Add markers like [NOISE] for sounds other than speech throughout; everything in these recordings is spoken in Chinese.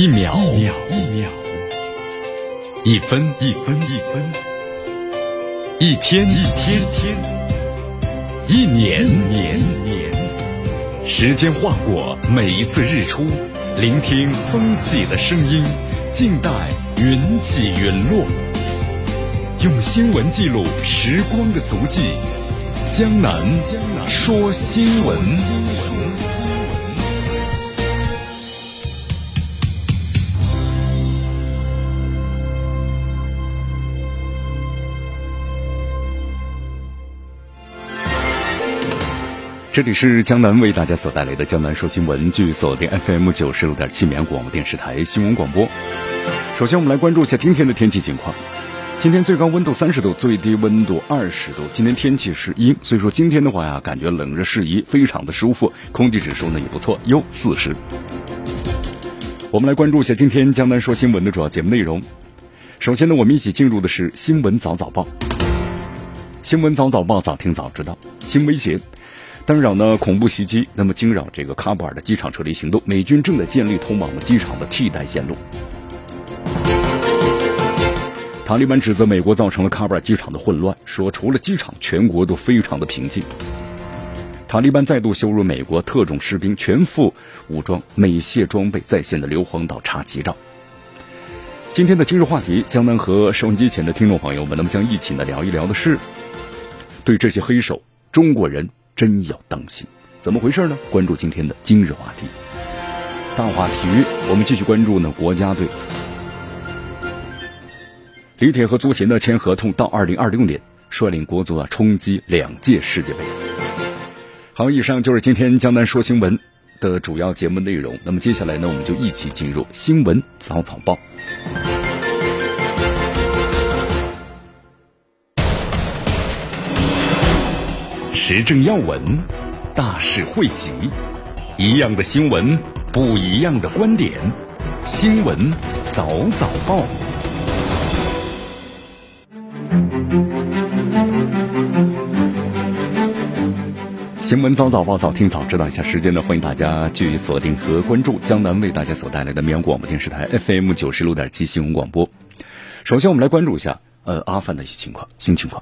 一秒一秒一秒，一分一分一分，一天一天天，一年年年。时间划过每一次日出，聆听风起的声音，静待云起云落。用新闻记录时光的足迹，江南说新闻。这里是江南为大家所带来的江南说新闻，据锁定 FM 九十六点七绵广播电视台新闻广播。首先，我们来关注一下今天的天气情况。今天最高温度三十度，最低温度二十度。今天天气是阴，所以说今天的话呀，感觉冷热适宜，非常的舒服。空气指数呢也不错，优四十。我们来关注一下今天江南说新闻的主要节目内容。首先呢，我们一起进入的是新闻早早报。新闻早早报，早听早知道。新威胁。干扰呢？恐怖袭击，那么惊扰这个喀布尔的机场撤离行动。美军正在建立通往的机场的替代线路。塔利班指责美国造成了喀布尔机场的混乱，说除了机场，全国都非常的平静。塔利班再度羞辱美国特种士兵全副武装、美械装备在线的硫磺岛插旗照。今天的今日话题，江南和收音机前的听众朋友们，那么将一起呢聊一聊的是，对这些黑手中国人。真要当心，怎么回事呢？关注今天的今日话题。大话体育，我们继续关注呢。国家队李铁和足协呢签合同到二零二六年，率领国足啊冲击两届世界杯。好，以上就是今天江南说新闻的主要节目内容。那么接下来呢，我们就一起进入新闻早早报。时政要闻，大事汇集，一样的新闻，不一样的观点。新闻早早报，新闻早早报，早听早知道一下时间呢？欢迎大家继续锁定和关注江南为大家所带来的绵阳广播电视台 FM 九十六点七新闻广播。首先，我们来关注一下呃阿范的一些情况，新情况。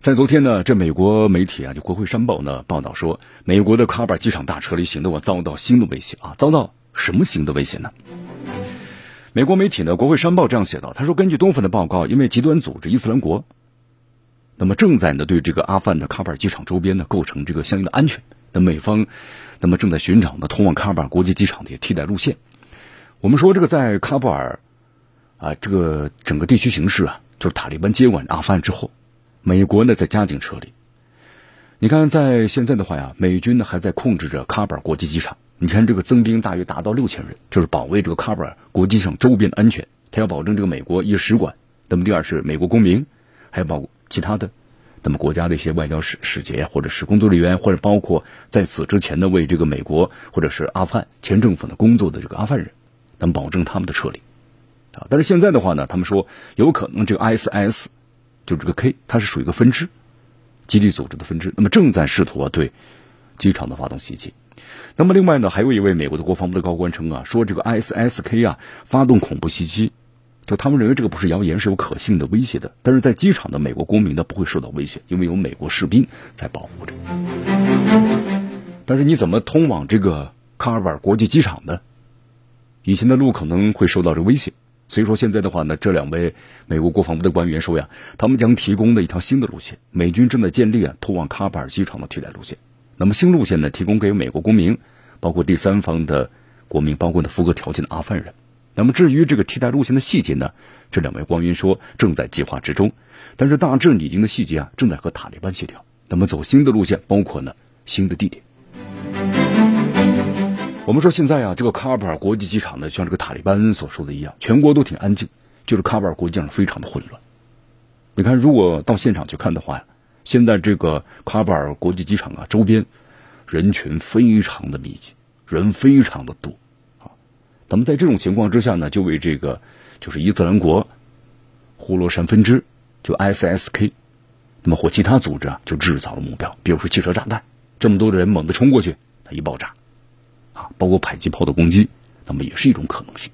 在昨天呢，这美国媒体啊，就《国会山报》呢报道说，美国的喀布尔机场大撤离行动啊遭到新的威胁啊，遭到什么新的威胁呢？美国媒体呢，《国会山报》这样写道：他说，根据多份的报告，因为极端组织伊斯兰国，那么正在呢对这个阿富汗的喀布尔机场周边呢构成这个相应的安全，那美方那么正在寻找呢通往喀布尔国际机场的替代路线。我们说这个在喀布尔啊，这个整个地区形势啊，就是塔利班接管阿富汗之后。美国呢在加紧撤离，你看，在现在的话呀，美军呢还在控制着喀布尔国际机场。你看，这个增兵大约达到六千人，就是保卫这个喀布尔国际机场周边的安全。他要保证这个美国一使馆，那么第二是美国公民，还有包其他的，那么国家的一些外交使使节或者是工作人员，或者包括在此之前呢为这个美国或者是阿富汗前政府的工作的这个阿富汗人，能保证他们的撤离啊。但是现在的话呢，他们说有可能这个 ISS。就这个 K，它是属于一个分支，基地组织的分支。那么正在试图啊对机场的发动袭击。那么另外呢，还有一位美国的国防部的高官称啊，说这个 ISSK 啊发动恐怖袭击，就他们认为这个不是谣言，是有可信的威胁的。但是在机场的美国公民呢不会受到威胁，因为有美国士兵在保护着。但是你怎么通往这个喀布尔国际机场呢？以前的路可能会受到这威胁。所以说现在的话呢，这两位美国国防部的官员说呀，他们将提供的一条新的路线，美军正在建立啊通往喀布尔机场的替代路线。那么新路线呢，提供给美国公民，包括第三方的国民，包括呢符合条件的阿富汗人。那么至于这个替代路线的细节呢，这两位官员说正在计划之中，但是大致拟定的细节啊正在和塔利班协调。那么走新的路线，包括呢新的地点。我们说现在啊，这个喀布尔国际机场呢，像这个塔利班所说的一样，全国都挺安静，就是喀布尔国际机场非常的混乱。你看，如果到现场去看的话呀，现在这个喀布尔国际机场啊，周边人群非常的密集，人非常的多啊。那么在这种情况之下呢，就为这个就是伊斯兰国呼罗珊分支就 SSK，那么或其他组织啊，就制造了目标，比如说汽车炸弹，这么多的人猛地冲过去，它一爆炸。包括迫击炮的攻击，那么也是一种可能性。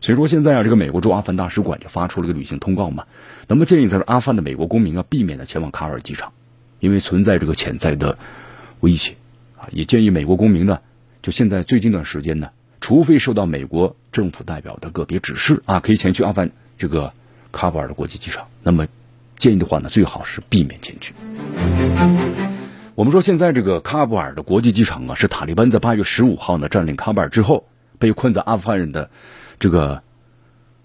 所以说现在啊，这个美国驻阿富大使馆就发出了一个旅行通告嘛，那么建议在阿富汗的美国公民啊，避免呢前往卡尔机场，因为存在这个潜在的威胁啊，也建议美国公民呢，就现在最近一段时间呢，除非受到美国政府代表的个别指示啊，可以前去阿富汗这个喀布尔的国际机场。那么建议的话呢，最好是避免前去。我们说现在这个喀布尔的国际机场啊，是塔利班在八月十五号呢占领喀布尔之后，被困在阿富汗人的。这个，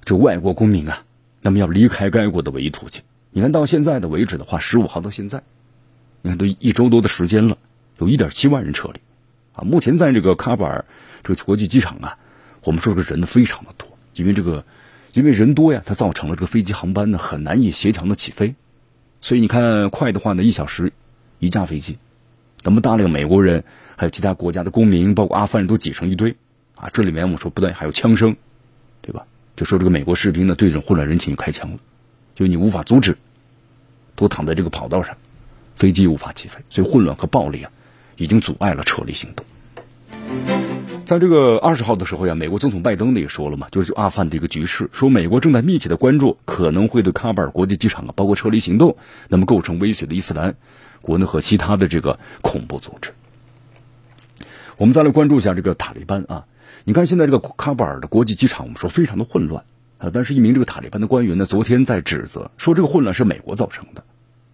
这外国公民啊，那么要离开该国的唯一途径。你看到现在的为止的话，十五号到现在，你看都一周多的时间了，有一点七万人撤离，啊，目前在这个喀布尔这个国际机场啊，我们说这个人非常的多，因为这个，因为人多呀，它造成了这个飞机航班呢很难以协调的起飞，所以你看快的话呢，一小时一架飞机，那么大量美国人还有其他国家的公民，包括阿富汗人都挤成一堆，啊，这里面我们说不但还有枪声。对吧？就说这个美国士兵呢，对着混乱人群开枪了，就你无法阻止，都躺在这个跑道上，飞机无法起飞，所以混乱和暴力啊，已经阻碍了撤离行动。在这个二十号的时候呀，美国总统拜登呢也说了嘛，就是阿富汗的一个局势，说美国正在密切的关注可能会对喀布尔国际机场啊，包括撤离行动，那么构成威胁的伊斯兰国内和其他的这个恐怖组织。我们再来关注一下这个塔利班啊。你看，现在这个喀布尔的国际机场，我们说非常的混乱啊。但是，一名这个塔利班的官员呢，昨天在指责说，这个混乱是美国造成的，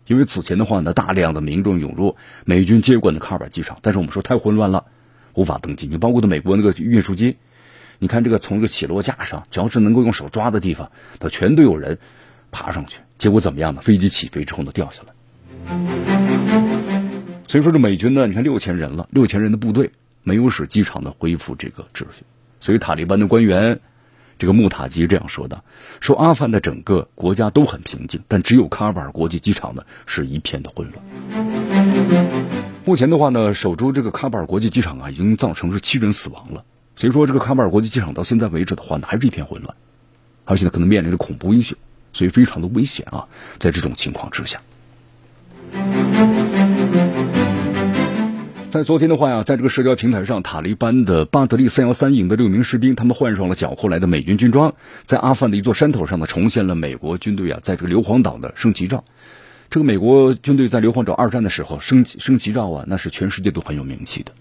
因为此前的话呢，大量的民众涌入美军接管的喀布尔机场，但是我们说太混乱了，无法登机。你包括的美国那个运输机，你看这个从这个起落架上，只要是能够用手抓的地方，它全都有人爬上去，结果怎么样呢？飞机起飞之后呢，掉下来。所以说，这美军呢，你看六千人了，六千人的部队。没有使机场的恢复这个秩序，所以塔利班的官员，这个穆塔吉这样说的：说阿富汗的整个国家都很平静，但只有喀布尔国际机场呢是一片的混乱。目前的话呢，守住这个喀布尔国际机场啊，已经造成是七人死亡了。所以说，这个喀布尔国际机场到现在为止的话呢，还是一片混乱，而且呢可能面临着恐怖威胁，所以非常的危险啊。在这种情况之下。在昨天的话呀，在这个社交平台上，塔利班的巴德利三幺三营的六名士兵，他们换上了缴获来的美军军装，在阿富汗的一座山头上呢，重现了美国军队啊，在这个硫磺岛的升旗照。这个美国军队在硫磺岛二战的时候升升旗照啊，那是全世界都很有名气的。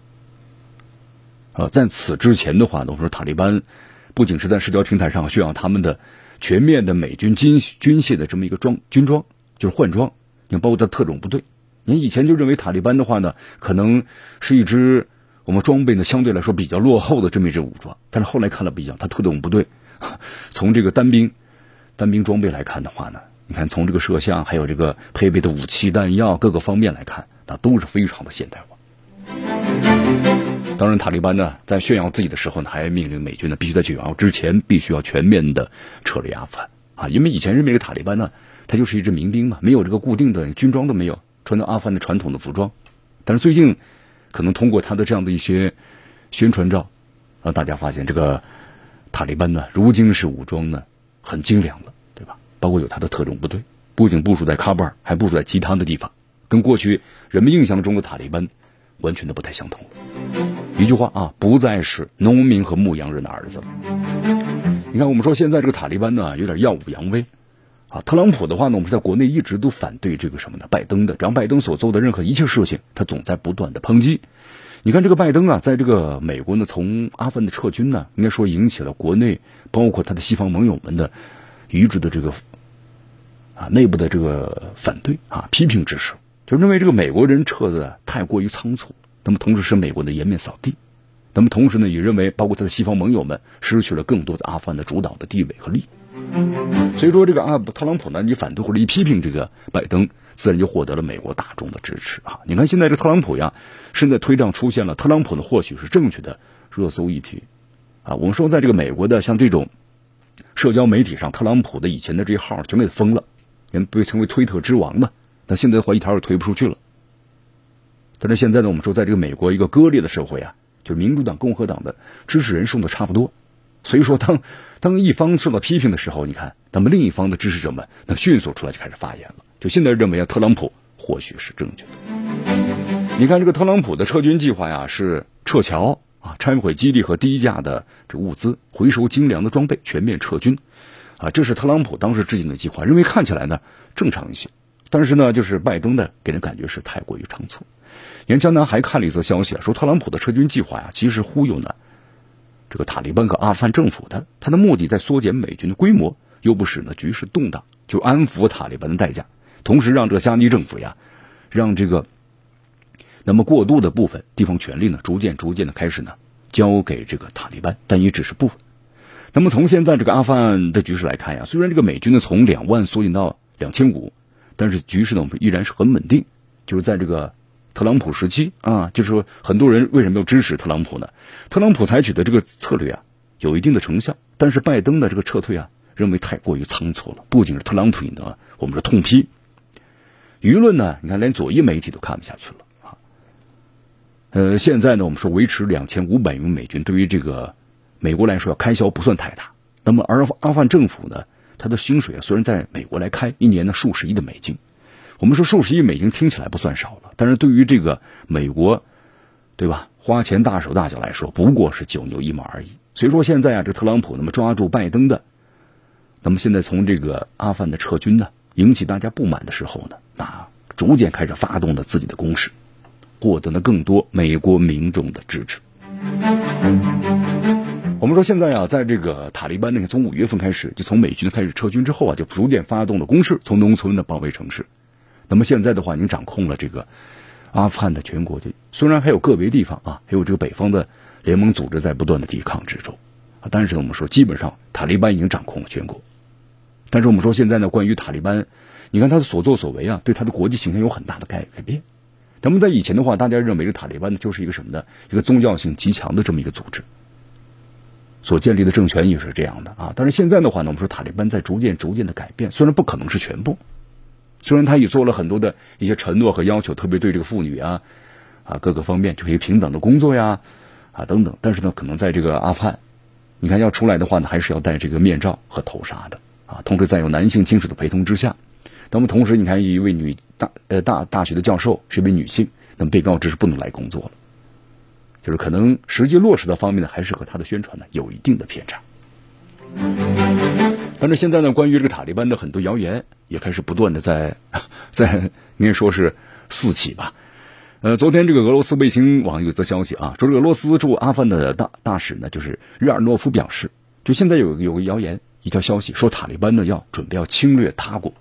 呃，在此之前的话呢，我说塔利班不仅是在社交平台上炫耀他们的全面的美军军军械的这么一个装军装，就是换装，你包括的特种部队。你以前就认为塔利班的话呢，可能是一支我们装备呢相对来说比较落后的这么一支武装，但是后来看了不一样，它特种部队 [LAUGHS] 从这个单兵单兵装备来看的话呢，你看从这个摄像还有这个配备的武器弹药各个方面来看，那都是非常的现代化。当然，塔利班呢在炫耀自己的时候呢，还命令美军呢必须在九幺之前必须要全面的撤离阿富汗啊，因为以前认为这个塔利班呢，他就是一支民兵嘛，没有这个固定的军装都没有。穿着阿富汗的传统的服装，但是最近可能通过他的这样的一些宣传照，让大家发现这个塔利班呢，如今是武装呢很精良了，对吧？包括有他的特种部队，不仅部署在喀布尔，还部署在其他的地方，跟过去人们印象中的塔利班完全的不太相同。一句话啊，不再是农民和牧羊人的儿子了。你看，我们说现在这个塔利班呢，有点耀武扬威。啊，特朗普的话呢，我们在国内一直都反对这个什么呢？拜登的，只要拜登所做的任何一切事情，他总在不断的抨击。你看这个拜登啊，在这个美国呢，从阿富汗的撤军呢，应该说引起了国内包括他的西方盟友们的一致的这个啊内部的这个反对啊批评之声，就认为这个美国人撤的太过于仓促，那么同时是美国的颜面扫地，那么同时呢，也认为包括他的西方盟友们失去了更多的阿富汗的主导的地位和利益。所以说，这个阿特朗普呢，你反对或者一批评这个拜登，自然就获得了美国大众的支持啊！你看现在这特朗普呀，现在推上出现了特朗普呢，或许是正确的热搜议题啊。我们说，在这个美国的像这种社交媒体上，特朗普的以前的这些号全给封了，人被称为推特之王嘛。但现在的话，一条也推不出去了。但是现在呢，我们说，在这个美国一个割裂的社会啊，就是民主党、共和党的支持人数呢差不多。所以说，当当一方受到批评的时候，你看，那么另一方的支持者们，那迅速出来就开始发言了。就现在认为啊，特朗普或许是正确的。你看这个特朗普的撤军计划呀，是撤侨啊，拆毁基地和低价的这物资，回收精良的装备，全面撤军。啊，这是特朗普当时制定的计划，认为看起来呢正常一些。但是呢，就是拜登呢给人感觉是太过于仓促。连江南还看了一则消息啊，说特朗普的撤军计划呀，其实忽悠呢这个塔利班和阿富汗政府的，他的目的在缩减美军的规模，又不使呢局势动荡，就安抚塔利班的代价，同时让这个加尼政府呀，让这个那么过渡的部分地方权力呢，逐渐逐渐的开始呢交给这个塔利班，但也只是部分。那么从现在这个阿富汗的局势来看呀，虽然这个美军呢从两万缩减到两千五，但是局势呢我们依然是很稳定，就是在这个。特朗普时期啊，就是说很多人为什么要支持特朗普呢？特朗普采取的这个策略啊，有一定的成效。但是拜登的这个撤退啊，认为太过于仓促了。不仅是特朗普呢，我们说痛批，舆论呢，你看连左翼媒体都看不下去了啊。呃，现在呢，我们说维持两千五百名美军，对于这个美国来说，开销不算太大。那么而阿富汗政府呢，他的薪水啊，虽然在美国来开一年呢数十亿的美金。我们说数十亿美金听起来不算少了，但是对于这个美国，对吧？花钱大手大脚来说，不过是九牛一毛而已。所以说现在啊，这特朗普那么抓住拜登的，那么现在从这个阿富汗的撤军呢，引起大家不满的时候呢，那逐渐开始发动了自己的攻势，获得了更多美国民众的支持。我们说现在啊，在这个塔利班那个从五月份开始，就从美军开始撤军之后啊，就逐渐发动了攻势，从农村的包围城市。那么现在的话，已经掌控了这个阿富汗的全国，的虽然还有个别地方啊，还有这个北方的联盟组织在不断的抵抗之中，啊，但是呢，我们说基本上塔利班已经掌控了全国。但是我们说现在呢，关于塔利班，你看他的所作所为啊，对他的国际形象有很大的改改变。那么在以前的话，大家认为这塔利班呢就是一个什么呢？一个宗教性极强的这么一个组织，所建立的政权也是这样的啊。但是现在的话呢，我们说塔利班在逐渐逐渐的改变，虽然不可能是全部。虽然他也做了很多的一些承诺和要求，特别对这个妇女啊，啊各个方面就可以平等的工作呀，啊等等，但是呢，可能在这个阿富汗，你看要出来的话呢，还是要戴这个面罩和头纱的啊。同时在有男性亲属的陪同之下，那么同时你看一位女大呃大大学的教授是一位女性，那么被告知是不能来工作了，就是可能实际落实的方面呢，还是和他的宣传呢有一定的偏差。反正现在呢，关于这个塔利班的很多谣言也开始不断的在 [LAUGHS] 在 [LAUGHS] 应该说是四起吧。呃，昨天这个俄罗斯卫星网有则消息啊，说这个俄罗斯驻阿富汗的大大使呢，就是日尔诺夫表示，就现在有有个谣言，一条消息说塔利班呢要准备要侵略他国。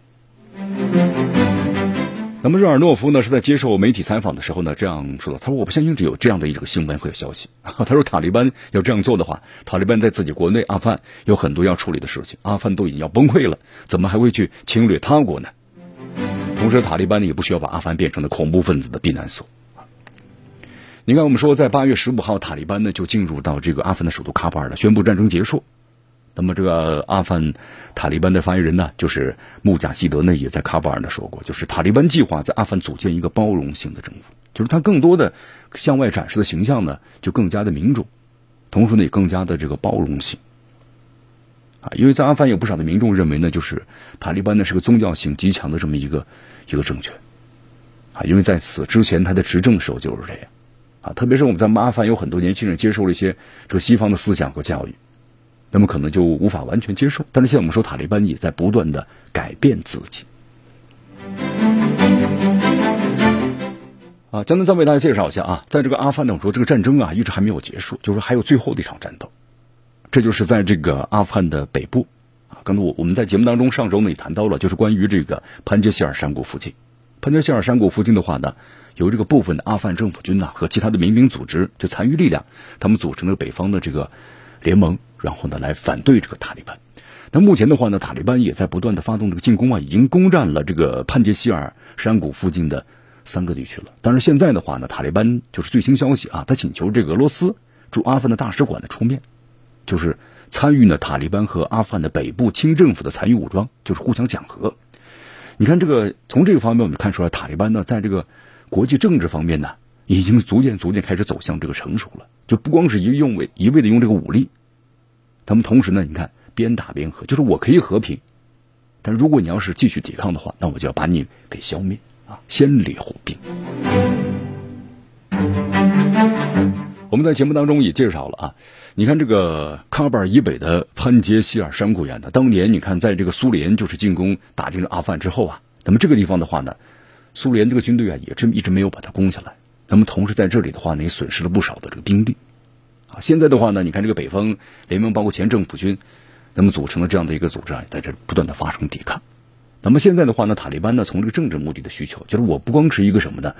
那么热尔诺夫呢是在接受媒体采访的时候呢这样说的，他说我不相信只有这样的一个新闻和消息。[LAUGHS] 他说塔利班要这样做的话，塔利班在自己国内阿富汗有很多要处理的事情，阿富汗都已经要崩溃了，怎么还会去侵略他国呢？同时塔利班呢也不需要把阿富汗变成了恐怖分子的避难所。你看我们说在八月十五号，塔利班呢就进入到这个阿富汗的首都喀布尔了，宣布战争结束。那么这个阿富汗塔利班的发言人呢，就是穆贾希德呢，也在喀布尔呢说过，就是塔利班计划在阿富汗组建一个包容性的政府，就是他更多的向外展示的形象呢，就更加的民主，同时呢也更加的这个包容性。啊，因为在阿富汗有不少的民众认为呢，就是塔利班呢是个宗教性极强的这么一个一个政权。啊，因为在此之前他的执政时候就是这样。啊，特别是我们在阿富汗有很多年轻人接受了一些这个西方的思想和教育。那么可能就无法完全接受，但是现在我们说塔利班也在不断的改变自己。啊，江南再为大家介绍一下啊，在这个阿富汗呢，我说这个战争啊一直还没有结束，就是还有最后的一场战斗，这就是在这个阿富汗的北部啊。刚才我我们在节目当中上周呢也谈到了，就是关于这个潘杰希尔山谷附近，潘杰希尔山谷附近的话呢，由这个部分的阿富汗政府军呢和其他的民兵组织就残余力量，他们组成了北方的这个联盟。然后呢，来反对这个塔利班。那目前的话呢，塔利班也在不断的发动这个进攻啊，已经攻占了这个潘杰希尔山谷附近的三个地区了。但是现在的话呢，塔利班就是最新消息啊，他请求这个俄罗斯驻阿富汗的大使馆的出面，就是参与呢塔利班和阿富汗的北部清政府的残余武装，就是互相讲和。你看这个从这个方面我们看出来，塔利班呢在这个国际政治方面呢，已经逐渐逐渐开始走向这个成熟了，就不光是一用为一味的用这个武力。他们同时呢，你看边打边和，就是我可以和平，但如果你要是继续抵抗的话，那我就要把你给消灭啊！先礼后兵。我们在节目当中也介绍了啊，你看这个喀布尔以北的潘杰希尔山谷园呢，当年你看在这个苏联就是进攻打进了阿富汗之后啊，那么这个地方的话呢，苏联这个军队啊也这么一直没有把它攻下来。那么同时在这里的话呢，也损失了不少的这个兵力现在的话呢，你看这个北方联盟包括前政府军，那么组成了这样的一个组织啊，在这不断的发生抵抗。那么现在的话呢，塔利班呢从这个政治目的的需求，就是我不光是一个什么呢？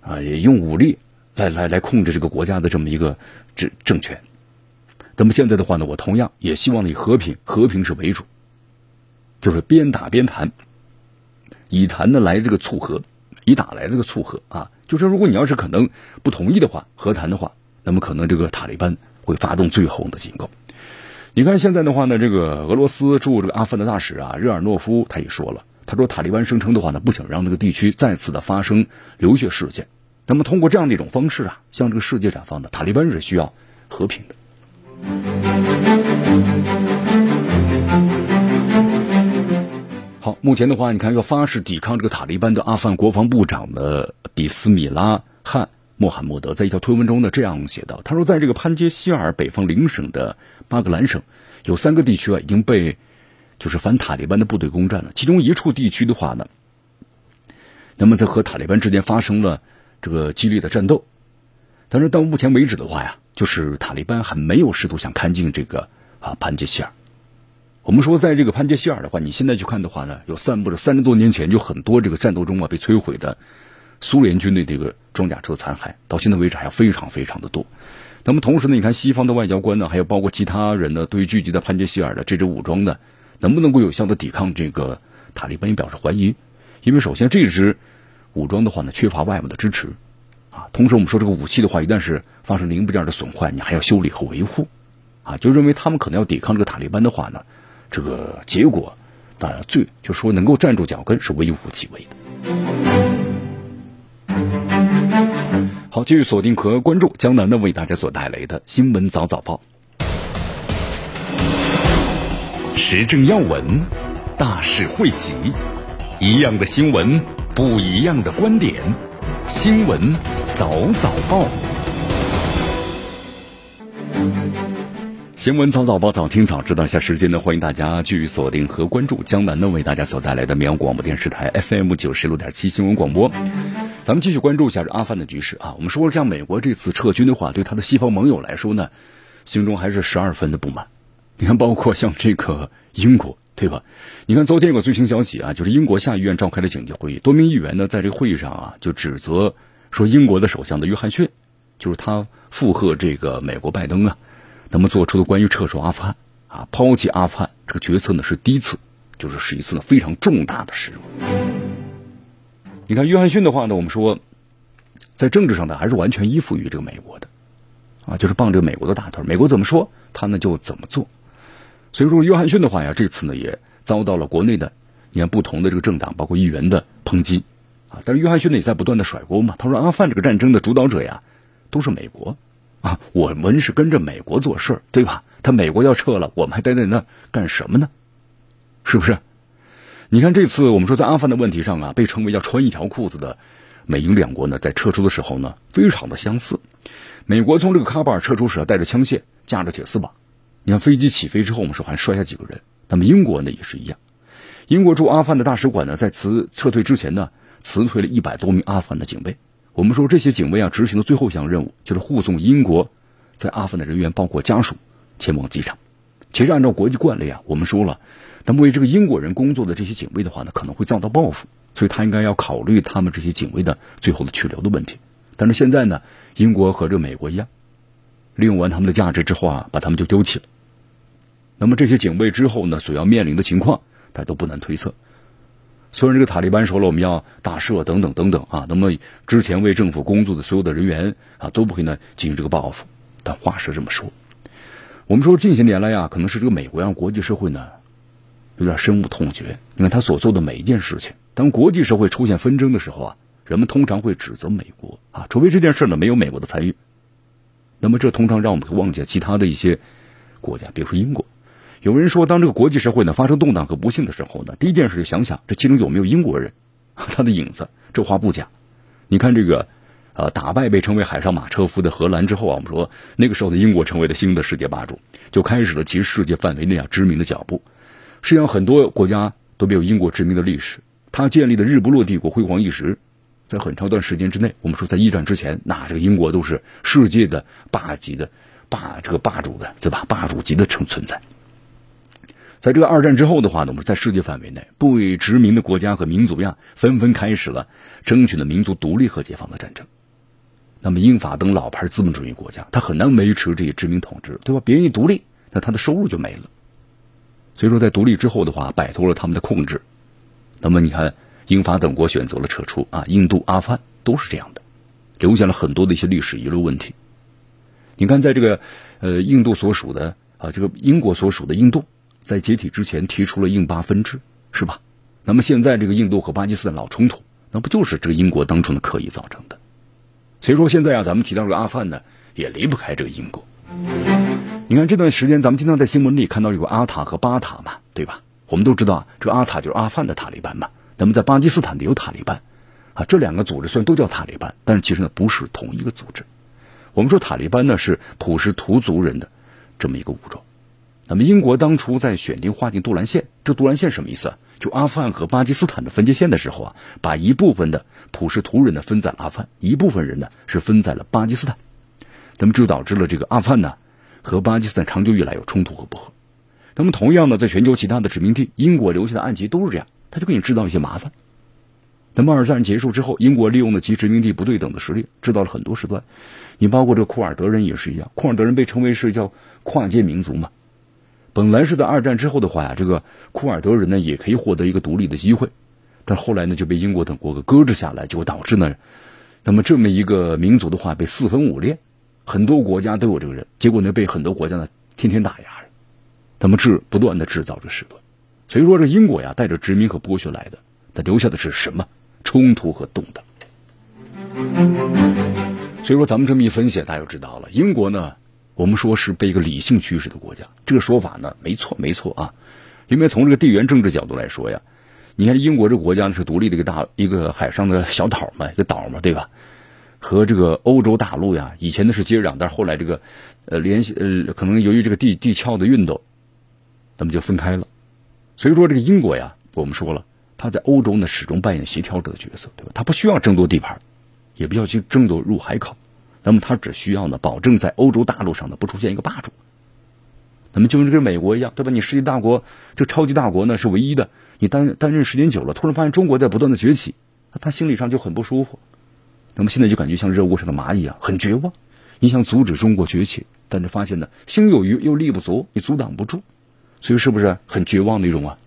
啊，也用武力来来来控制这个国家的这么一个政政权。那么现在的话呢，我同样也希望以和平，和平是为主，就是边打边谈，以谈呢来这个促和，以打来这个促和啊。就是如果你要是可能不同意的话，和谈的话，那么可能这个塔利班会发动最后的进攻。你看现在的话呢，这个俄罗斯驻这个阿富汗的大使啊，热尔诺夫他也说了。他说：“塔利班声称的话呢，不想让那个地区再次的发生流血事件。那么通过这样的一种方式啊，向这个世界展放的塔利班是需要和平的。”好，目前的话，你看要发誓抵抗这个塔利班的阿富汗国防部长的比斯米拉汗穆罕默德在一条推文中呢这样写道：“他说，在这个潘杰希尔北方邻省的巴格兰省，有三个地区啊已经被。”就是反塔利班的部队攻占了，其中一处地区的话呢，那么在和塔利班之间发生了这个激烈的战斗，但是到目前为止的话呀，就是塔利班还没有试图想看进这个啊潘杰希尔。我们说，在这个潘杰希尔的话，你现在去看的话呢，有散布着三十多年前就很多这个战斗中啊被摧毁的苏联军队这个装甲车残骸，到现在为止还非常非常的多。那么同时呢，你看西方的外交官呢，还有包括其他人呢，对于聚集在潘杰希尔的这支武装呢。能不能够有效的抵抗这个塔利班也表示怀疑，因为首先这支武装的话呢缺乏外部的支持，啊，同时我们说这个武器的话一旦是发生零部件的损坏，你还要修理和维护，啊，就认为他们可能要抵抗这个塔利班的话呢，这个结果，啊，最就说能够站住脚跟是微乎其微的。好，继续锁定和关注江南的为大家所带来的新闻早早报。时政要闻，大事汇集，一样的新闻，不一样的观点。新闻早早报，新闻早早报，早听早知道。一下时间呢，欢迎大家继续锁定和关注江南呢为大家所带来的绵阳广播电视台 FM 九十六点七新闻广播。咱们继续关注一下这阿富汗的局势啊。我们说了，像美国这次撤军的话，对他的西方盟友来说呢，心中还是十二分的不满。你看，包括像这个英国，对吧？你看昨天有个最新消息啊，就是英国下议院召开了紧急会议，多名议员呢在这个会议上啊就指责说，英国的首相的约翰逊，就是他附和这个美国拜登啊，那么做出的关于撤出阿富汗啊、抛弃阿富汗这个决策呢是第一次，就是是一次呢非常重大的失误。你看约翰逊的话呢，我们说在政治上呢还是完全依附于这个美国的啊，就是傍着美国的大腿，美国怎么说他呢就怎么做。所以说，约翰逊的话呀，这次呢也遭到了国内的你看不同的这个政党，包括议员的抨击啊。但是约翰逊呢也在不断的甩锅嘛，他说阿富汗这个战争的主导者呀都是美国啊，我们是跟着美国做事，对吧？他美国要撤了，我们还待在那干什么呢？是不是？你看这次我们说在阿富汗的问题上啊，被称为要穿一条裤子的美英两国呢，在撤出的时候呢，非常的相似。美国从这个喀布尔撤出时带着枪械，架着铁丝网。你看飞机起飞之后，我们说还摔下几个人。那么英国呢也是一样，英国驻阿富汗的大使馆呢在辞撤退之前呢，辞退了一百多名阿富汗的警卫。我们说这些警卫啊执行的最后一项任务就是护送英国在阿富汗的人员，包括家属前往机场。其实按照国际惯例啊，我们说了，那么为这个英国人工作的这些警卫的话呢，可能会遭到报复，所以他应该要考虑他们这些警卫的最后的去留的问题。但是现在呢，英国和这美国一样，利用完他们的价值之后啊，把他们就丢弃了。那么这些警卫之后呢，所要面临的情况，大家都不难推测。虽然这个塔利班说了我们要大赦等等等等啊，那么之前为政府工作的所有的人员啊都不会呢进行这个报复，但话是这么说。我们说近些年来呀，可能是这个美国让国际社会呢有点深恶痛绝。你看他所做的每一件事情，当国际社会出现纷争的时候啊，人们通常会指责美国啊，除非这件事呢没有美国的参与。那么这通常让我们会忘记其他的一些国家，比如说英国。有人说，当这个国际社会呢发生动荡和不幸的时候呢，第一件事就想想这其中有没有英国人，[LAUGHS] 他的影子。这话不假。你看这个呃，打败被称为海上马车夫的荷兰之后啊，我们说那个时候的英国成为了新的世界霸主，就开始了其世界范围内啊殖民的脚步。实际上，很多国家都没有英国殖民的历史。他建立的日不落帝国辉煌一时，在很长一段时间之内，我们说在一战之前，那这个英国都是世界的霸级的霸这个霸主的对吧？霸主级的存存在。在这个二战之后的话呢，我们在世界范围内不为殖民的国家和民族呀，纷纷开始了争取的民族独立和解放的战争。那么英法等老牌资本主义国家，他很难维持这些殖民统治，对吧？别人一独立，那他的收入就没了。所以说，在独立之后的话，摆脱了他们的控制。那么你看，英法等国选择了撤出啊，印度、阿富汗都是这样的，留下了很多的一些历史遗留问题。你看，在这个呃印度所属的啊，这个英国所属的印度，在解体之前提出了印巴分治，是吧？那么现在这个印度和巴基斯坦老冲突，那不就是这个英国当初的刻意造成的？所以说现在啊，咱们提到这个阿富汗呢，也离不开这个英国。你看这段时间，咱们经常在新闻里看到有个阿塔和巴塔嘛，对吧？我们都知道啊，这个阿塔就是阿富汗的塔利班嘛。那么在巴基斯坦的有塔利班，啊，这两个组织虽然都叫塔利班，但是其实呢不是同一个组织。我们说塔利班呢是普什图族人的这么一个武装。那么英国当初在选定划定杜兰线，这杜兰线什么意思啊？就阿富汗和巴基斯坦的分界线的时候啊，把一部分的普什图人呢分在了阿富汗，一部分人呢是分在了巴基斯坦。那么就导致了这个阿富汗呢。和巴基斯坦长久以来有冲突和不和，那么同样呢，在全球其他的殖民地，英国留下的案集都是这样，他就给你制造一些麻烦。那么二战结束之后，英国利用了其殖民地不对等的实力，制造了很多事端。你包括这库尔德人也是一样，库尔德人被称为是叫跨界民族嘛。本来是在二战之后的话呀，这个库尔德人呢也可以获得一个独立的机会，但后来呢就被英国等国给搁置下来，结果导致呢，那么这么一个民族的话被四分五裂。很多国家都有这个人，结果呢被很多国家呢天天打压着，那么制不断的制造着事端，所以说这英国呀带着殖民和剥削来的，它留下的是什么冲突和动荡？所以说咱们这么一分析，大家就知道了，英国呢，我们说是被一个理性驱使的国家，这个说法呢没错没错啊，因为从这个地缘政治角度来说呀，你看英国这个国家呢是独立的一个大一个海上的小岛嘛，一个岛嘛，对吧？和这个欧洲大陆呀，以前呢是接壤，但是后来这个，呃，联系呃，可能由于这个地地壳的运动，那么就分开了。所以说，这个英国呀，我们说了，他在欧洲呢始终扮演协调者的角色，对吧？他不需要争夺地盘，也不要去争夺入海口，那么他只需要呢，保证在欧洲大陆上呢不出现一个霸主。那么就跟美国一样，对吧？你世界大国，这超级大国呢是唯一的，你担担任时间久了，突然发现中国在不断的崛起，他心理上就很不舒服。那么现在就感觉像热锅上的蚂蚁一样，很绝望。你想阻止中国崛起，但是发现呢，心有余又力不足，你阻挡不住，所以是不是很绝望的一种啊？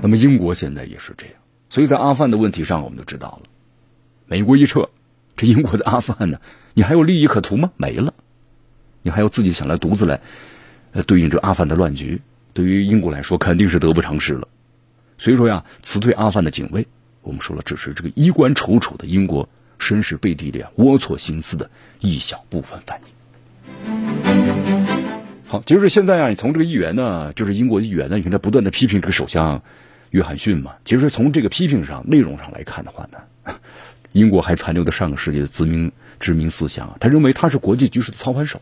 那么英国现在也是这样，所以在阿富汗的问题上，我们就知道了，美国一撤，英国的阿富汗呢，[LAUGHS] 你还有利益可图吗？没了，你还要自己想来独自来，呃，对应这阿富汗的乱局，对于英国来说肯定是得不偿失了。所以说呀，辞退阿富汗的警卫。我们说了，只是这个衣冠楚楚的英国绅士背地里啊龌龊心思的一小部分反应。好，就是现在啊，你从这个议员呢，就是英国议员呢，你看他不断的批评这个首相约翰逊嘛。其实从这个批评上、内容上来看的话呢，英国还残留的上个世纪的殖民殖民思想。他认为他是国际局势的操盘手，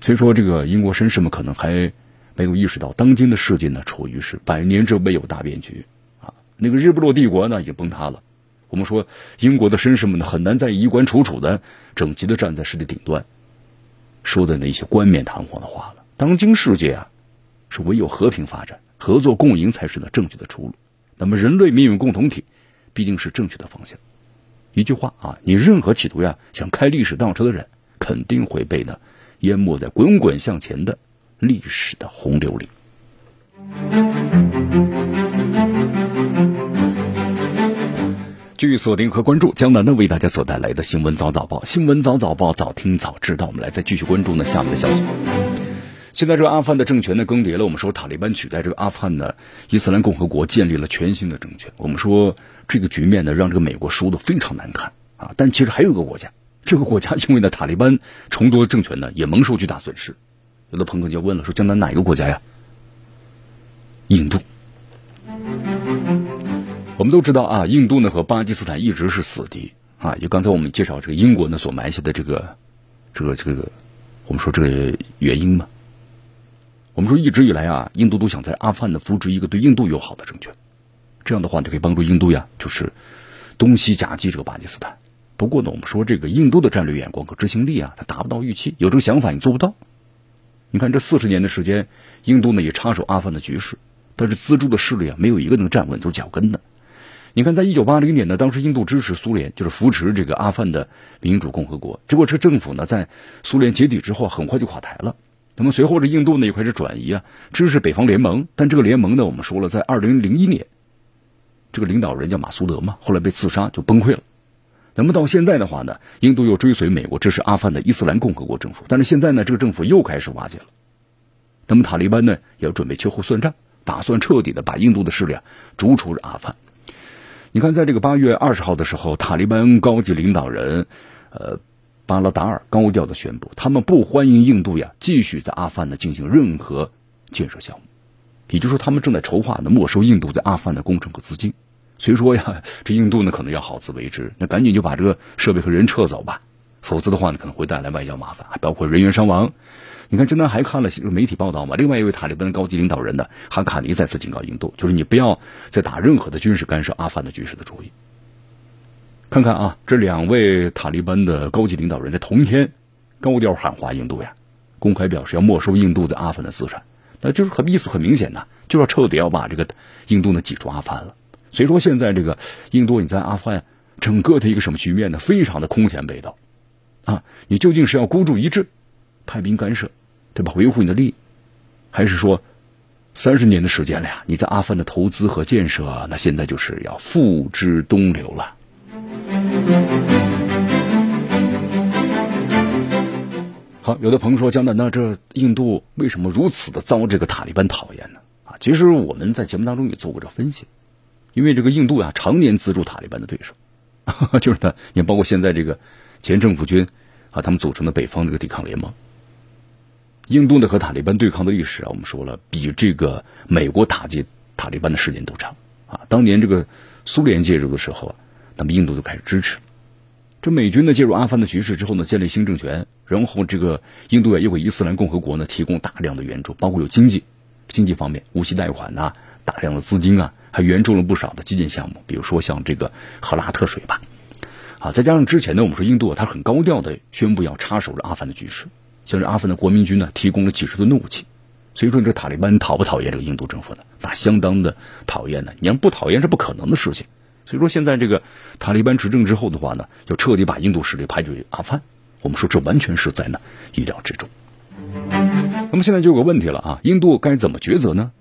所以说这个英国绅士们可能还没有意识到，当今的世界呢，处于是百年之未有大变局啊。那个日不落帝国呢，已经崩塌了。我们说，英国的绅士们呢，很难再衣冠楚楚的、整齐的站在世界顶端，说的那些冠冕堂皇的话了。当今世界啊，是唯有和平发展、合作共赢才是呢正确的出路。那么，人类命运共同体，必定是正确的方向。一句话啊，你任何企图呀想开历史倒车的人，肯定会被呢淹没在滚滚向前的历史的洪流里。继续锁定和关注江南的为大家所带来的新闻早早报，新闻早早报，早听早知道。我们来再继续关注呢下面的消息。现在这个阿富汗的政权呢更迭了，我们说塔利班取代这个阿富汗的伊斯兰共和国，建立了全新的政权。我们说这个局面呢让这个美国输的非常难看啊！但其实还有一个国家，这个国家因为呢塔利班重夺政权呢也蒙受巨大损失。有的朋友就问了，说江南哪一个国家呀？印度。我们都知道啊，印度呢和巴基斯坦一直是死敌啊。就刚才我们介绍这个英国呢所埋下的这个这个这个，我们说这个原因嘛。我们说一直以来啊，印度都想在阿富汗呢扶植一个对印度友好的政权，这样的话就可以帮助印度呀，就是东西夹击这个巴基斯坦。不过呢，我们说这个印度的战略眼光和执行力啊，它达不到预期。有这个想法你做不到。你看这四十年的时间，印度呢也插手阿富汗的局势，但是资助的势力啊，没有一个能站稳住脚跟的。你看，在一九八零年呢，当时印度支持苏联，就是扶持这个阿富汗的民主共和国。结果这政府呢，在苏联解体之后，很快就垮台了。那么随后这印度呢，又开始转移啊，支持北方联盟。但这个联盟呢，我们说了，在二零零一年，这个领导人叫马苏德嘛，后来被刺杀，就崩溃了。那么到现在的话呢，印度又追随美国支持阿富汗的伊斯兰共和国政府。但是现在呢，这个政府又开始瓦解了。那么塔利班呢，也要准备秋后算账，打算彻底的把印度的势力啊逐出阿富汗。你看，在这个八月二十号的时候，塔利班高级领导人，呃，巴拉达尔高调的宣布，他们不欢迎印度呀继续在阿富汗呢进行任何建设项目，也就是说，他们正在筹划呢没收印度在阿富汗的工程和资金。所以说呀，这印度呢可能要好自为之，那赶紧就把这个设备和人撤走吧，否则的话呢可能会带来外交麻烦，还包括人员伤亡。你看，今天还看了媒体报道嘛？另外一位塔利班高级领导人呢，哈卡尼再次警告印度，就是你不要再打任何的军事干涉阿富汗的局势的主意。看看啊，这两位塔利班的高级领导人在同一天高调喊话印度呀，公开表示要没收印度在阿富汗的资产，那就是很意思很明显呐，就要彻底要把这个印度呢挤出阿富汗了。所以说，现在这个印度你在阿富汗整个的一个什么局面呢？非常的空前被动啊！你究竟是要孤注一掷，派兵干涉？对吧？维护你的利益，还是说三十年的时间了呀？你在阿富汗的投资和建设，那现在就是要付之东流了。好，有的朋友说江南，那这印度为什么如此的遭这个塔利班讨厌呢？啊，其实我们在节目当中也做过这分析，因为这个印度啊，常年资助塔利班的对手，[LAUGHS] 就是他，你包括现在这个前政府军啊，他们组成的北方这个抵抗联盟。印度呢和塔利班对抗的历史啊，我们说了，比这个美国打击塔利班的时间都长啊。当年这个苏联介入的时候啊，那么印度就开始支持。这美军呢介入阿富汗的局势之后呢，建立新政权，然后这个印度啊又给伊斯兰共和国呢提供大量的援助，包括有经济经济方面无息贷款呐，大量的资金啊，还援助了不少的基建项目，比如说像这个赫拉特水吧，啊，再加上之前呢，我们说印度他很高调的宣布要插手着阿富汗的局势。像这阿富汗的国民军呢，提供了几十吨的武器，所以说这塔利班讨不讨厌这个印度政府呢？那相当的讨厌呢。你要不讨厌是不可能的事情。所以说现在这个塔利班执政之后的话呢，要彻底把印度势力排除于阿富汗，我们说这完全是在呢意料之中。那么现在就有个问题了啊，印度该怎么抉择呢？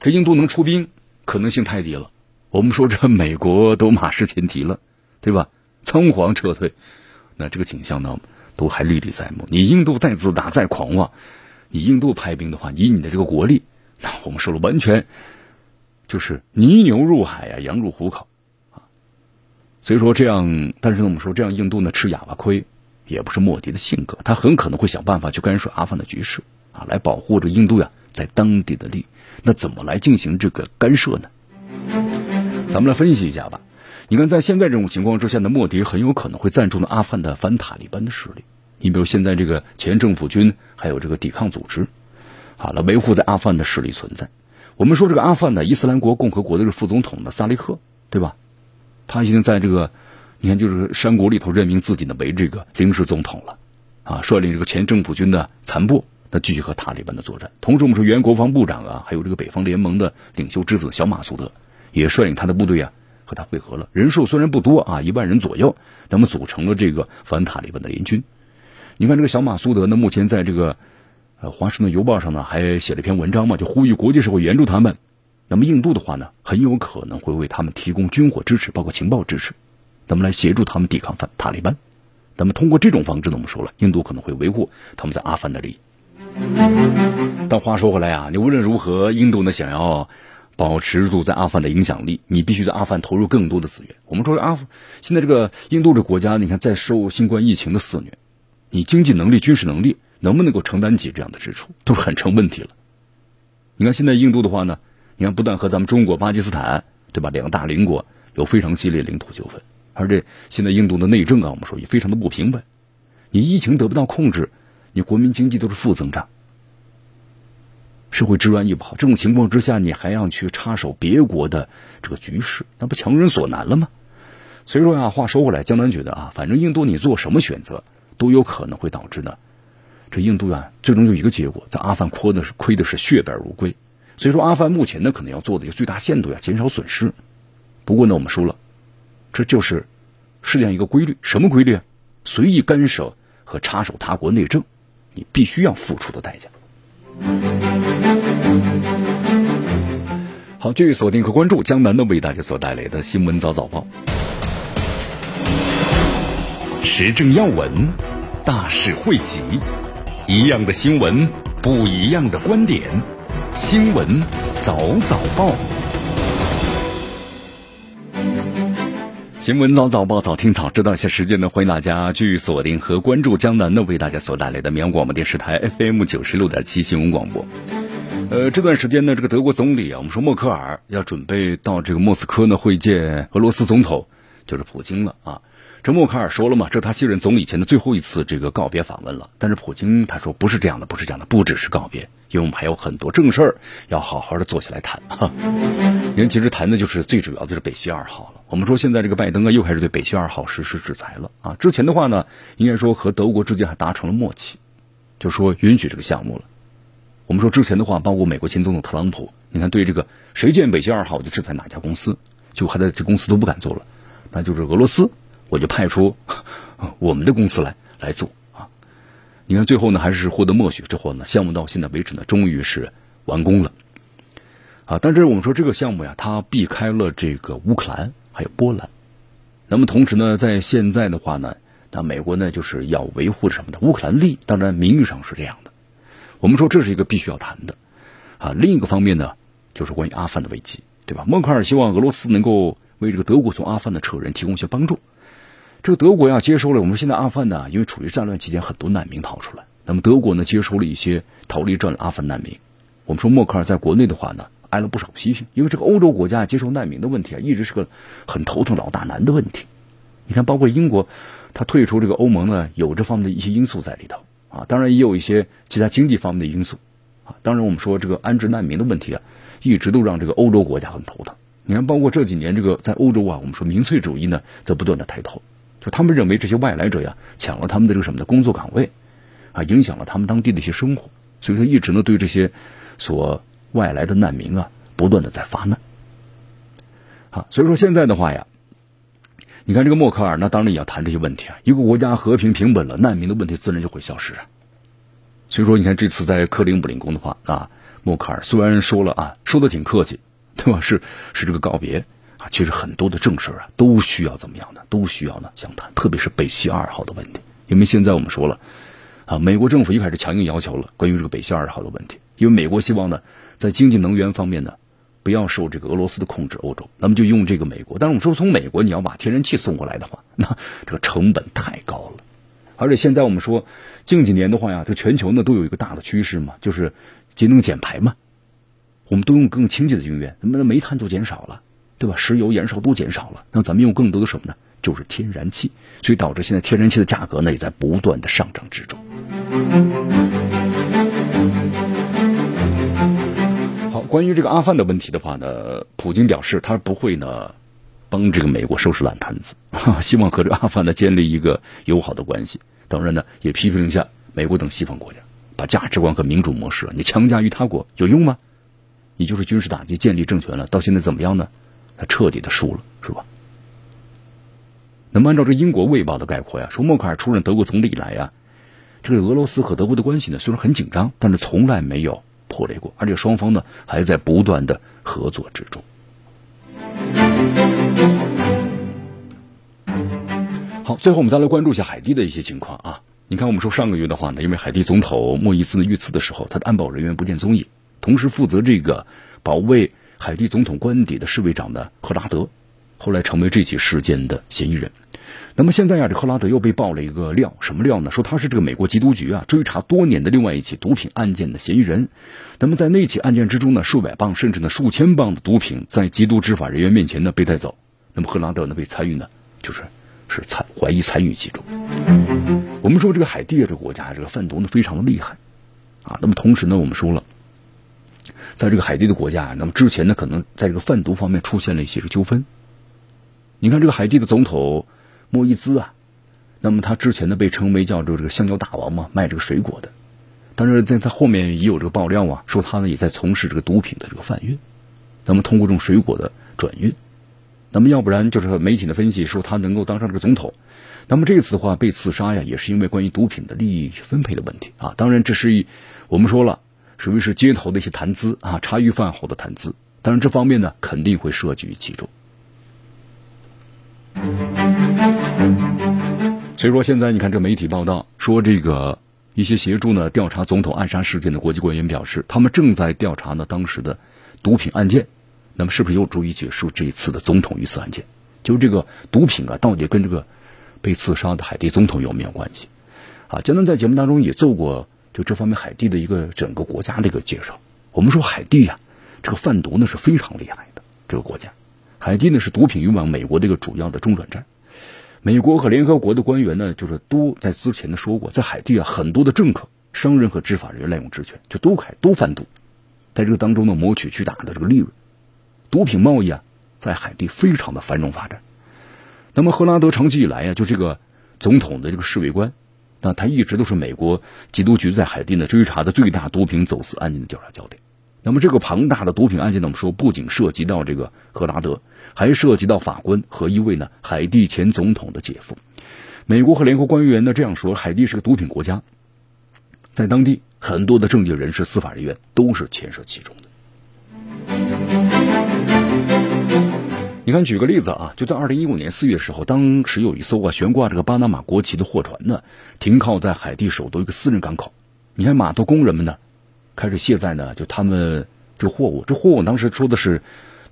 这印度能出兵可能性太低了。我们说这美国都马失前蹄了，对吧？仓皇撤退。那这个景象呢，都还历历在目。你印度再自大、再狂妄，你印度派兵的话，以你的这个国力，那我们说了，完全就是泥牛入海呀，羊入虎口啊。所以说这样，但是呢，我们说这样，印度呢吃哑巴亏，也不是莫迪的性格，他很可能会想办法去干涉阿富汗的局势啊，来保护这印度呀在当地的利益。那怎么来进行这个干涉呢？咱们来分析一下吧。你看，在现在这种情况之下呢，莫迪很有可能会赞助呢阿富汗的反塔利班的势力。你比如现在这个前政府军，还有这个抵抗组织，好了，维护在阿富汗的势力存在。我们说这个阿富汗的伊斯兰国共和国的这个副总统呢，萨利赫，对吧？他已经在这个，你看就是山谷里头任命自己呢为这个临时总统了，啊，率领这个前政府军的残部，那继续和塔利班的作战。同时，我们说原国防部长啊，还有这个北方联盟的领袖之子小马苏德，也率领他的部队啊。和他会合了，人数虽然不多啊，一万人左右，那么组成了这个反塔利班的联军。你看这个小马苏德呢，目前在这个呃《华盛顿邮报》上呢，还写了一篇文章嘛，就呼吁国际社会援助他们。那么印度的话呢，很有可能会为他们提供军火支持，包括情报支持，那么来协助他们抵抗反塔利班。那么通过这种方式呢，我们说了，印度可能会维护他们在阿富汗的利益。但话说回来啊，你无论如何，印度呢想要。保持住在阿富汗的影响力，你必须在阿富汗投入更多的资源。我们说阿富现在这个印度这国家，你看在受新冠疫情的肆虐，你经济能力、军事能力能不能够承担起这样的支出，都是很成问题了。你看现在印度的话呢，你看，不但和咱们中国、巴基斯坦，对吧？两大邻国有非常激烈领土纠纷，而且现在印度的内政啊，我们说也非常的不平稳。你疫情得不到控制，你国民经济都是负增长，社会治安也不好。这种情况之下，你还要去插手别国的这个局势，那不强人所难了吗？所以说啊，话说回来，江南觉得啊，反正印度你做什么选择，都有可能会导致呢，这印度啊，最终有一个结果，在阿富汗亏的是亏的是血本无归。所以说，阿富汗目前呢，可能要做的就最大限度呀，减少损失。不过呢，我们说了，这就是世界上一个规律，什么规律啊？随意干涉和插手他国内政，你必须要付出的代价。好，继续锁定和关注江南的为大家所带来的新闻早早报。时政要闻，大事汇集，一样的新闻，不一样的观点。新闻早早报，新闻早早报早听早知道一些时间呢？欢迎大家继续锁定和关注江南的为大家所带来的绵阳广播电视台 FM 九十六点七新闻广播。呃，这段时间呢，这个德国总理啊，我们说默克尔要准备到这个莫斯科呢会见俄罗斯总统，就是普京了啊。这默克尔说了嘛，这他卸任总理前的最后一次这个告别访问了。但是普京他说不是这样的，不是这样的，不只是告别，因为我们还有很多正事儿要好好的坐下来谈。因为其实谈的就是最主要的就是北溪二号了。我们说现在这个拜登啊又开始对北溪二号实施制裁了啊。之前的话呢，应该说和德国之间还达成了默契，就说允许这个项目了。我们说之前的话，包括美国前总统特朗普，你看对这个谁建北溪二号我就制裁哪家公司，就还在这公司都不敢做了，那就是俄罗斯。我就派出 [LAUGHS] 我们的公司来来做啊！你看最后呢，还是获得默许之后呢，项目到现在为止呢，终于是完工了啊！但是我们说这个项目呀，它避开了这个乌克兰还有波兰。那么同时呢，在现在的话呢，那美国呢就是要维护什么的乌克兰利益，当然名誉上是这样的。我们说这是一个必须要谈的啊。另一个方面呢，就是关于阿富汗的危机，对吧？默克尔希望俄罗斯能够为这个德国从阿富汗的撤人提供一些帮助。这个德国呀接收了我们现在阿富汗呢，因为处于战乱期间，很多难民逃出来。那么德国呢接收了一些逃离战阿富汗难民。我们说默克尔在国内的话呢，挨了不少批评，因为这个欧洲国家接受难民的问题啊，一直是个很头疼老大难的问题。你看，包括英国，他退出这个欧盟呢，有这方面的一些因素在里头啊。当然也有一些其他经济方面的因素啊。当然我们说这个安置难民的问题啊，一直都让这个欧洲国家很头疼。你看，包括这几年这个在欧洲啊，我们说民粹主义呢在不断的抬头。就他们认为这些外来者呀抢了他们的这个什么的工作岗位，啊，影响了他们当地的一些生活，所以说一直呢对这些所外来的难民啊不断的在发难，啊，所以说现在的话呀，你看这个默克尔那当然也要谈这些问题啊，一个国家和平平稳了，难民的问题自然就会消失啊，所以说你看这次在克林姆林宫的话啊，默克尔虽然说了啊，说的挺客气，对吧？是是这个告别。啊，其实很多的正事啊，都需要怎么样的？都需要呢详谈，特别是北溪二号的问题。因为现在我们说了，啊，美国政府一开始强硬要求了关于这个北溪二号的问题，因为美国希望呢，在经济能源方面呢，不要受这个俄罗斯的控制，欧洲，那么就用这个美国。但是我们说从美国你要把天然气送过来的话，那这个成本太高了。而且现在我们说近几年的话呀，这全球呢都有一个大的趋势嘛，就是节能减排嘛，我们都用更清洁的能源，那么煤炭就减少了。对吧？石油燃烧都减少了，那咱们用更多的什么呢？就是天然气，所以导致现在天然气的价格呢也在不断的上涨之中。关于这个阿富汗的问题的话呢，普京表示他不会呢帮这个美国收拾烂摊子，[LAUGHS] 希望和这阿富汗呢建立一个友好的关系。当然呢，也批评一下美国等西方国家，把价值观和民主模式你强加于他国有用吗？你就是军事打击建立政权了，到现在怎么样呢？他彻底的输了，是吧？那么按照这英国卫报的概括呀，说默克尔出任德国总理以来呀，这个俄罗斯和德国的关系呢虽然很紧张，但是从来没有破裂过，而且双方呢还在不断的合作之中。好，最后我们再来关注一下海地的一些情况啊。你看，我们说上个月的话呢，因为海地总统莫伊斯遇刺的时候，他的安保人员不见踪影，同时负责这个保卫。海地总统官邸的侍卫长呢，赫拉德，后来成为这起事件的嫌疑人。那么现在呀，这赫拉德又被爆了一个料，什么料呢？说他是这个美国缉毒局啊追查多年的另外一起毒品案件的嫌疑人。那么在那起案件之中呢，数百磅甚至呢数千磅的毒品在缉毒执法人员面前呢被带走。那么赫拉德呢被参与呢，就是是参怀疑参与其中。我们说这个海地啊这个国家这个贩毒呢非常的厉害啊。那么同时呢，我们说了，在这个海地的国家，那么之前呢可能在这个贩毒方面出现了一些个纠纷。你看这个海地的总统。莫伊兹啊，那么他之前呢被称为叫做这个香蕉大王嘛，卖这个水果的。但是在他后面也有这个爆料啊，说他呢也在从事这个毒品的这个贩运。那么通过这种水果的转运，那么要不然就是媒体的分析说他能够当上这个总统。那么这次的话被刺杀呀，也是因为关于毒品的利益分配的问题啊。当然这是一我们说了属于是街头的一些谈资啊，茶余饭后的谈资。当然这方面呢肯定会涉及于其中。所以说，现在你看这媒体报道说，这个一些协助呢调查总统暗杀事件的国际官员表示，他们正在调查呢当时的毒品案件。那么，是不是有助于解释这一次的总统遇刺案件？就是这个毒品啊，到底跟这个被刺杀的海地总统有没有关系？啊，江南在节目当中也做过就这方面海地的一个整个国家的一个介绍。我们说海地呀，这个贩毒呢是非常厉害的这个国家。海地呢是毒品运往美国的一个主要的中转站，美国和联合国的官员呢，就是都在之前的说过，在海地啊，很多的政客、商人和执法人员滥用职权，就都开都贩毒，在这个当中呢，谋取巨大的这个利润，毒品贸易啊，在海地非常的繁荣发展。那么赫拉德长期以来啊，就这个总统的这个侍卫官，那他一直都是美国缉毒局在海地呢追查的最大毒品走私案件的调查焦点。那么这个庞大的毒品案件呢，我们说不仅涉及到这个赫拉德。还涉及到法官和一位呢海地前总统的姐夫。美国和联合官员呢这样说：海地是个毒品国家，在当地很多的政界人士、司法人员都是牵涉其中的。你看，举个例子啊，就在二零一五年四月时候，当时有一艘啊悬挂这个巴拿马国旗的货船呢，停靠在海地首都一个私人港口。你看，码头工人们呢开始卸载呢，就他们这货物，这货物当时说的是。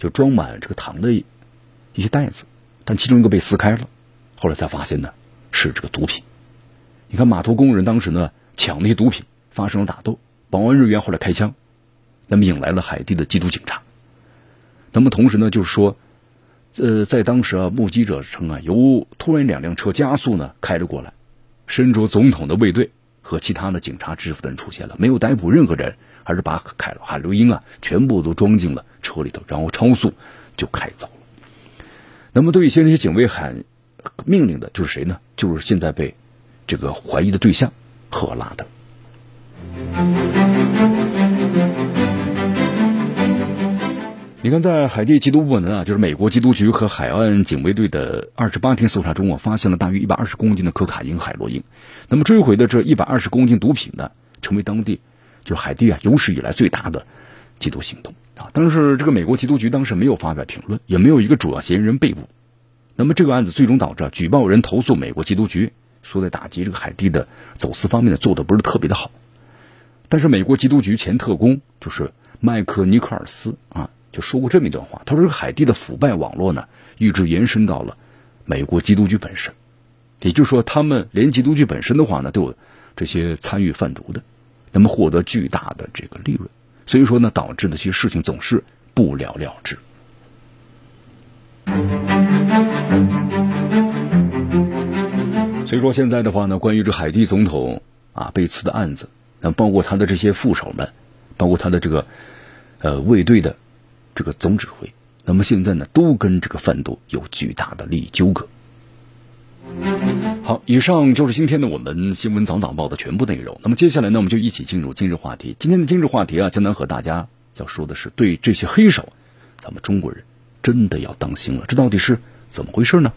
就装满这个糖的一些袋子，但其中一个被撕开了，后来才发现呢是这个毒品。你看码头工人当时呢抢那些毒品，发生了打斗，保安人员后来开枪，那么引来了海地的缉毒警察。那么同时呢，就是说，呃，在当时啊，目击者称啊，有突然两辆车加速呢开了过来，身着总统的卫队和其他的警察制服的人出现了，没有逮捕任何人。而是把凯罗海洛因啊全部都装进了车里头，然后超速就开走了。那么对于现这些警卫喊命令的，就是谁呢？就是现在被这个怀疑的对象赫拉德。你看，在海地缉毒部门啊，就是美国缉毒局和海岸警卫队的二十八天搜查中啊，发现了大约一百二十公斤的可卡因、海洛因。那么追回的这一百二十公斤毒品呢，成为当地。就是海地啊，有史以来最大的缉毒行动啊！但是这个美国缉毒局当时没有发表评论，也没有一个主要嫌疑人被捕。那么这个案子最终导致举报人投诉美国缉毒局，说在打击这个海地的走私方面呢做的不是特别的好。但是美国缉毒局前特工就是麦克尼克尔斯啊，就说过这么一段话，他说这个海地的腐败网络呢，一直延伸到了美国缉毒局本身，也就是说他们连缉毒局本身的话呢，都有这些参与贩毒的。那么获得巨大的这个利润，所以说呢，导致的这些事情总是不了了之。所以说现在的话呢，关于这海地总统啊被刺的案子，那包括他的这些副手们，包括他的这个呃卫队的这个总指挥，那么现在呢，都跟这个贩毒有巨大的利益纠葛。好，以上就是今天的我们新闻早早报的全部内容。那么接下来呢，我们就一起进入今日话题。今天的今日话题啊，江南和大家要说的是，对这些黑手，咱们中国人真的要当心了。这到底是怎么回事呢？